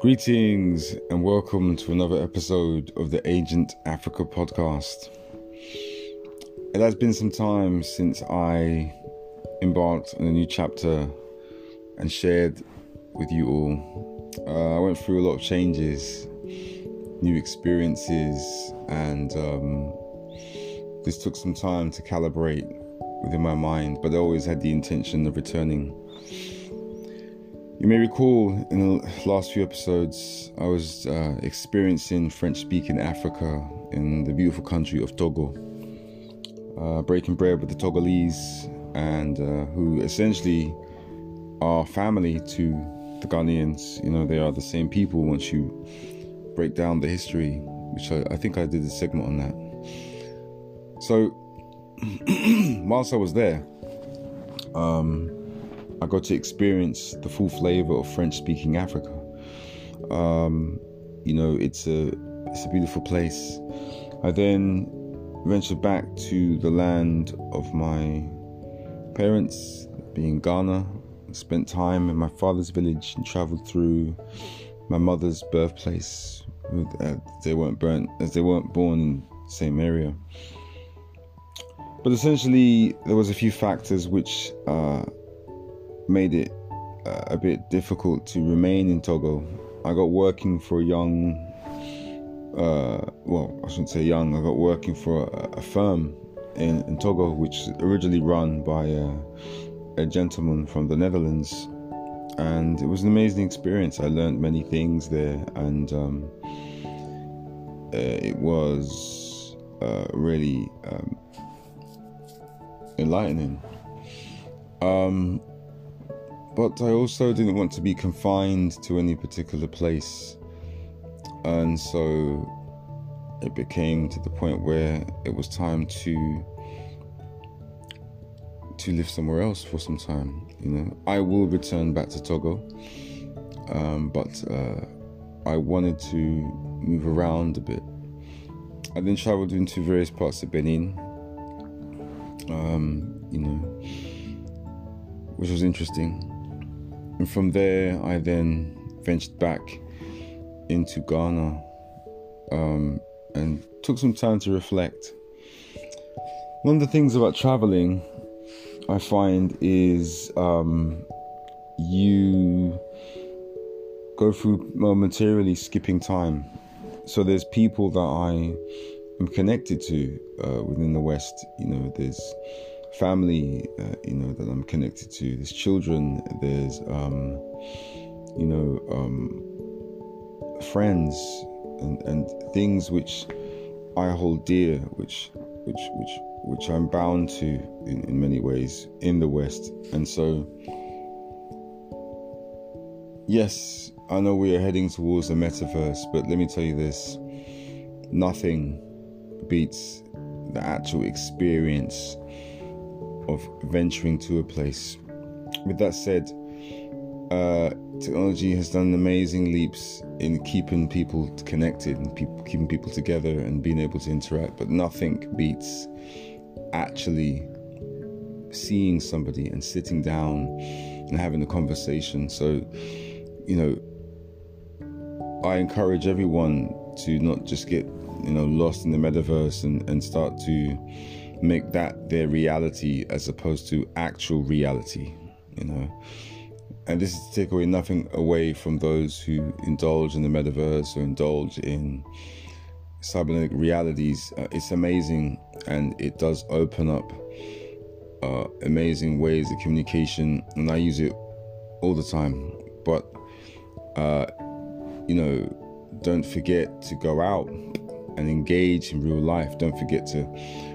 Greetings and welcome to another episode of the Agent Africa podcast. It has been some time since I embarked on a new chapter and shared with you all. Uh, I went through a lot of changes, new experiences, and um, this took some time to calibrate within my mind, but I always had the intention of returning you may recall in the last few episodes, I was uh, experiencing French speaking Africa in the beautiful country of Togo, uh, breaking bread with the Togolese, and uh, who essentially are family to the Ghanaians. You know, they are the same people once you break down the history, which I, I think I did a segment on that. So, whilst I was there, um, I got to experience the full flavor of French speaking Africa. Um, you know, it's a it's a beautiful place. I then ventured back to the land of my parents, being Ghana. Spent time in my father's village and traveled through my mother's birthplace. Uh, they weren't burnt as they weren't born in the same area. But essentially, there was a few factors which uh, made it uh, a bit difficult to remain in Togo. I got working for a young, uh, well, I shouldn't say young, I got working for a, a firm in, in, Togo, which is originally run by a, a gentleman from the Netherlands. And it was an amazing experience. I learned many things there, and um, uh, it was uh, really um, enlightening. Um, but I also didn't want to be confined to any particular place. And so it became to the point where it was time to to live somewhere else for some time. You know, I will return back to Togo, um, but uh, I wanted to move around a bit. I then traveled into various parts of Benin. Um, you know, which was interesting. And from there, I then ventured back into Ghana um, and took some time to reflect. One of the things about traveling I find is um, you go through momentarily skipping time. So there's people that I am connected to uh, within the West. You know, there's family, uh, you know, that I'm connected to. There's children. There's, um, you know, um, friends and, and things which I hold dear, which which which which I'm bound to in, in many ways in the West. And so, yes, I know we are heading towards the metaverse, but let me tell you this: nothing beats the actual experience of venturing to a place. With that said, uh, technology has done amazing leaps in keeping people connected and people, keeping people together and being able to interact, but nothing beats actually seeing somebody and sitting down and having a conversation. So, you know, I encourage everyone to not just get, you know, lost in the metaverse and, and start to make that their reality as opposed to actual reality, you know. And this is to take away nothing away from those who indulge in the metaverse or indulge in cybernetic realities. Uh, it's amazing and it does open up uh, amazing ways of communication, and I use it all the time. But, uh, you know, don't forget to go out and engage in real life. Don't forget to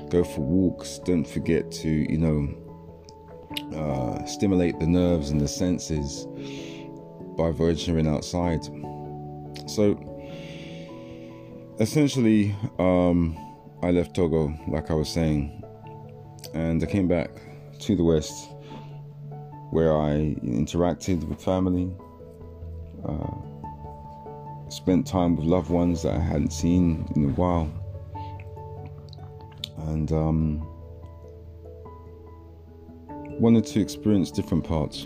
go for walks. Don't forget to, you know, uh, stimulate the nerves and the senses by venturing outside. So, essentially, um, I left Togo, like I was saying, and I came back to the West where I interacted with family, uh, spent time with loved ones that I hadn't seen in a while and um, wanted to experience different parts,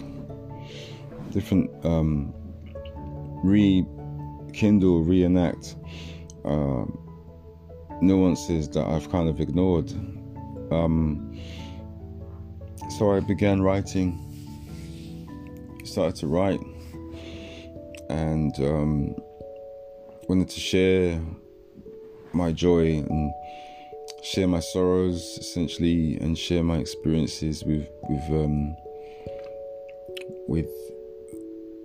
different um, rekindle, reenact uh, nuances that I've kind of ignored. Um, so I began writing, started to write, and um, wanted to share my joy and share my sorrows essentially and share my experiences with with um, with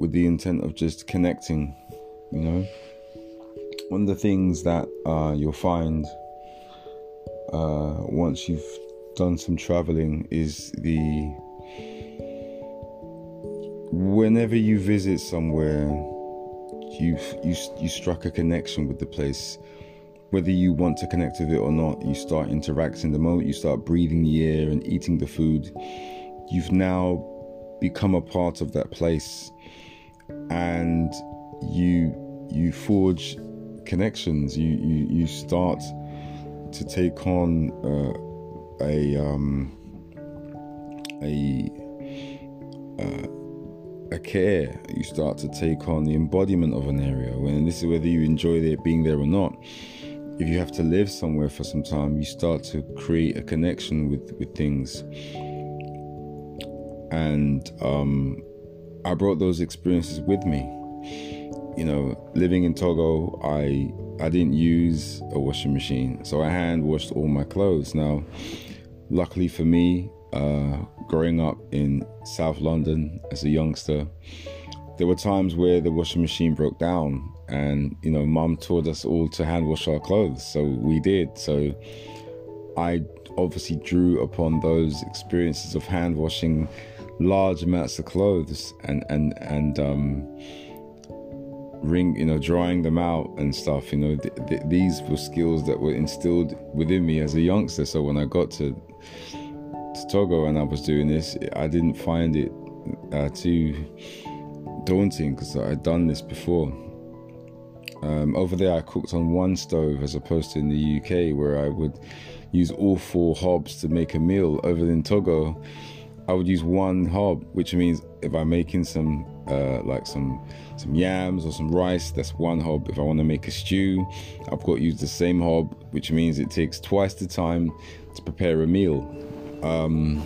with the intent of just connecting you know? One of the things that uh, you'll find uh, once you've done some traveling is the whenever you visit somewhere you you you struck a connection with the place whether you want to connect with it or not, you start interacting. The moment you start breathing the air and eating the food, you've now become a part of that place, and you you forge connections. You you you start to take on uh, a um, a uh, a care. You start to take on the embodiment of an area. When this is whether you enjoy it being there or not if you have to live somewhere for some time, you start to create a connection with, with things. And um, I brought those experiences with me. You know, living in Togo, I I didn't use a washing machine, so I hand washed all my clothes. Now, luckily for me, uh, growing up in South London as a youngster, there were times where the washing machine broke down and you know mom taught us all to hand wash our clothes. So we did. So i obviously drew upon those experiences of hand washing large amounts of clothes and and and um ring you know drying them out and stuff. You know th- th- these were skills that were instilled within me as a youngster. So when i got to, to togo and i was doing this i didn't find it uh, too daunting because i'd done this before um, over there, I cooked on one stove as opposed to in the UK, where I would use all four hobs to make a meal. Over in Togo, I would use one hob, which means if I'm making some uh, like some some yams or some rice, that's one hob. If I want to make a stew, I've got to use the same hob, which means it takes twice the time to prepare a meal. Um,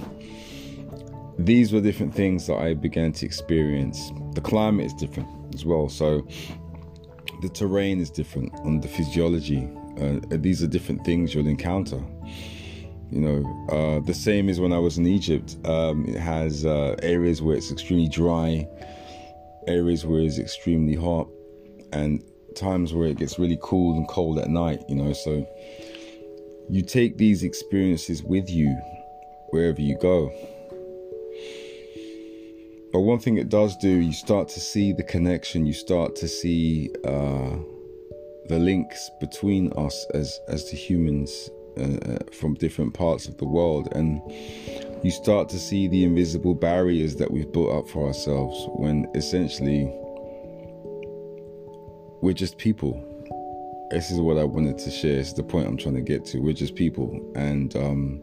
these were different things that I began to experience. The climate is different as well, so the terrain is different on the physiology. Uh, these are different things you'll encounter. You know, uh, the same as when I was in Egypt. Um, it has uh, areas where it's extremely dry, areas where it's extremely hot, and times where it gets really cool and cold at night. You know, so you take these experiences with you wherever you go. But one thing it does do, you start to see the connection. You start to see uh, the links between us as as the humans uh, uh, from different parts of the world, and you start to see the invisible barriers that we've built up for ourselves. When essentially we're just people. This is what I wanted to share. This is the point I'm trying to get to. We're just people, and um,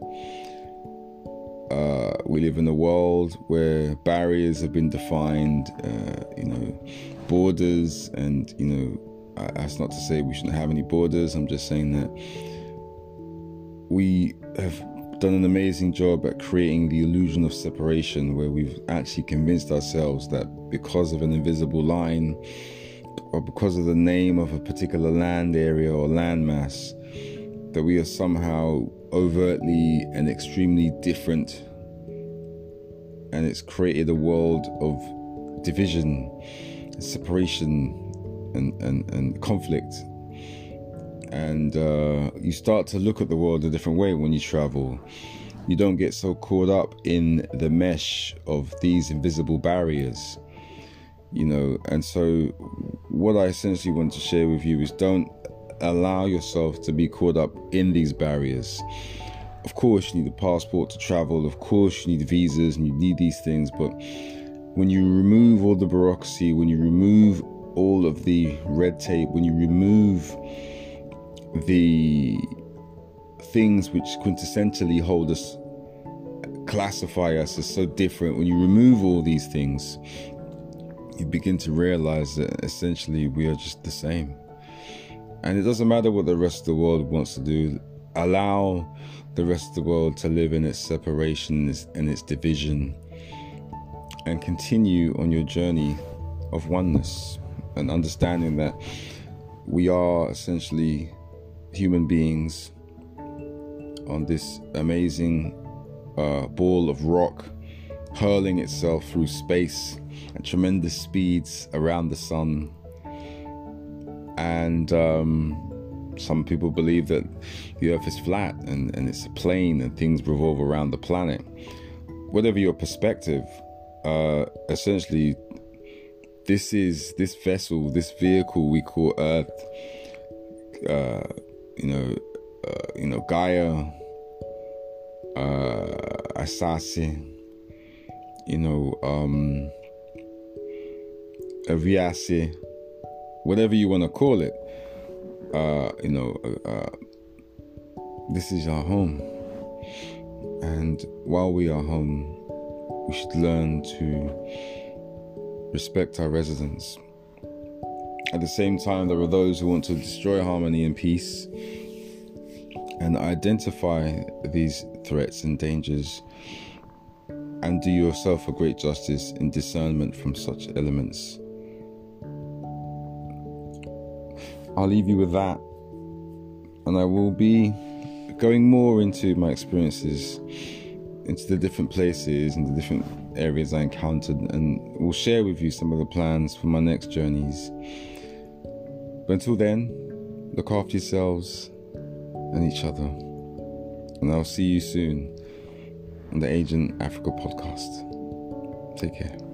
uh, we live in a world where barriers have been defined, uh, you know, borders, and you know, that's not to say we shouldn't have any borders. I'm just saying that we have done an amazing job at creating the illusion of separation, where we've actually convinced ourselves that because of an invisible line, or because of the name of a particular land area or landmass, that we are somehow overtly and extremely different. And it's created a world of division, separation, and, and, and conflict. And uh, you start to look at the world a different way when you travel. You don't get so caught up in the mesh of these invisible barriers you know and so what i essentially want to share with you is don't allow yourself to be caught up in these barriers. Of course, you need a passport to travel, of course, you need visas and you need these things, but when you remove all the bureaucracy, when you remove all of the red tape, when you remove the things which quintessentially hold us, classify us as so different, when you remove all these things, you begin to realize that essentially we are just the same. And it doesn't matter what the rest of the world wants to do, allow the rest of the world to live in its separation and its division and continue on your journey of oneness and understanding that we are essentially human beings on this amazing uh, ball of rock hurling itself through space at tremendous speeds around the sun. And um, some people believe that the earth is flat and, and it's a plane and things revolve around the planet. Whatever your perspective, uh, essentially, this is this vessel, this vehicle we call Earth. Uh, you know, uh, you know, Gaia, uh, Asasi, you know, um, Aviasi, whatever you want to call it. Uh, you know, uh, uh, this is our home, and while we are home, we should learn to respect our residents. At the same time, there are those who want to destroy harmony and peace and identify these threats and dangers and do yourself a great justice in discernment from such elements. I'll leave you with that, and I will be going more into my experiences, into the different places and the different areas I encountered, and will share with you some of the plans for my next journeys. But until then, look after yourselves and each other, and I'll see you soon on the Agent Africa podcast. Take care.